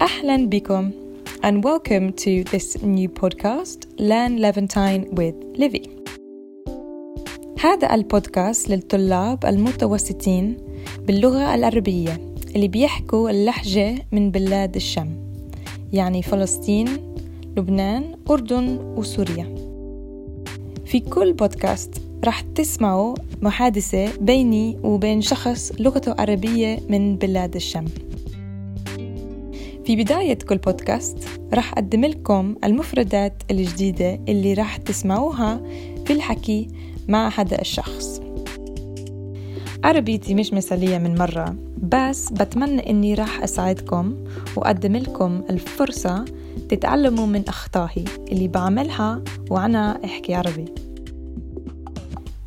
أهلا بكم and welcome to this new podcast Learn Levantine with Livy. هذا البودكاست للطلاب المتوسطين باللغة العربية اللي بيحكوا اللهجة من بلاد الشام يعني فلسطين لبنان أردن وسوريا. في كل بودكاست رح تسمعوا محادثة بيني وبين شخص لغته عربية من بلاد الشام. في بداية كل بودكاست رح أقدم لكم المفردات الجديدة اللي رح تسمعوها في الحكي مع هذا الشخص. عربيتي مش مثالية من مرة بس بتمنى إني رح أساعدكم وأقدم لكم الفرصة تتعلموا من أخطائي اللي بعملها وأنا أحكي عربي.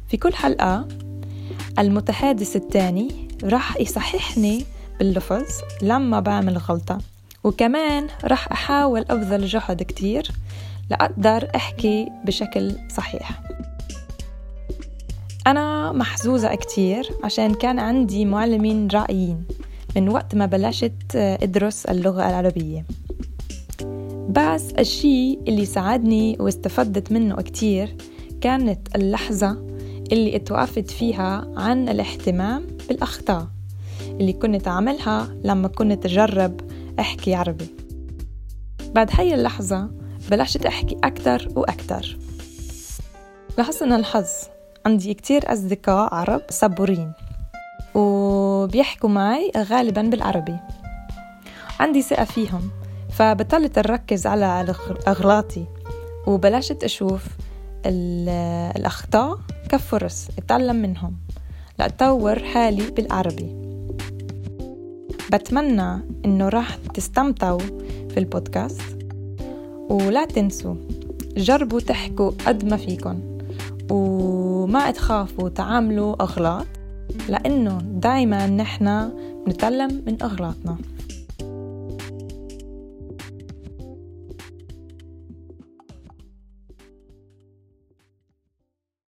في كل حلقة المتحدث الثاني رح يصححني باللفظ لما بعمل غلطة. وكمان رح أحاول أبذل جهد كتير لأقدر أحكي بشكل صحيح. أنا محظوظة كتير عشان كان عندي معلمين رائعين من وقت ما بلشت أدرس اللغة العربية. بس الشي اللي ساعدني واستفدت منه كتير كانت اللحظة اللي اتوقفت فيها عن الاهتمام بالأخطاء اللي كنت أعملها لما كنت أجرب أحكي عربي. بعد هاي اللحظة بلشت أحكي أكتر وأكتر. لحسن الحظ. عندي كتير أصدقاء عرب صبورين وبيحكوا معي غالبا بالعربي. عندي ثقة فيهم فبطلت أركز على أغلاطي وبلشت أشوف الأخطاء كفرص أتعلم منهم لأطور حالي بالعربي. بتمنى إنه راح تستمتعوا في البودكاست. ولا تنسوا جربوا تحكوا قد ما فيكن وما تخافوا تعاملوا أغلاط لأنه دايما نحنا بنتعلم من أغلاطنا.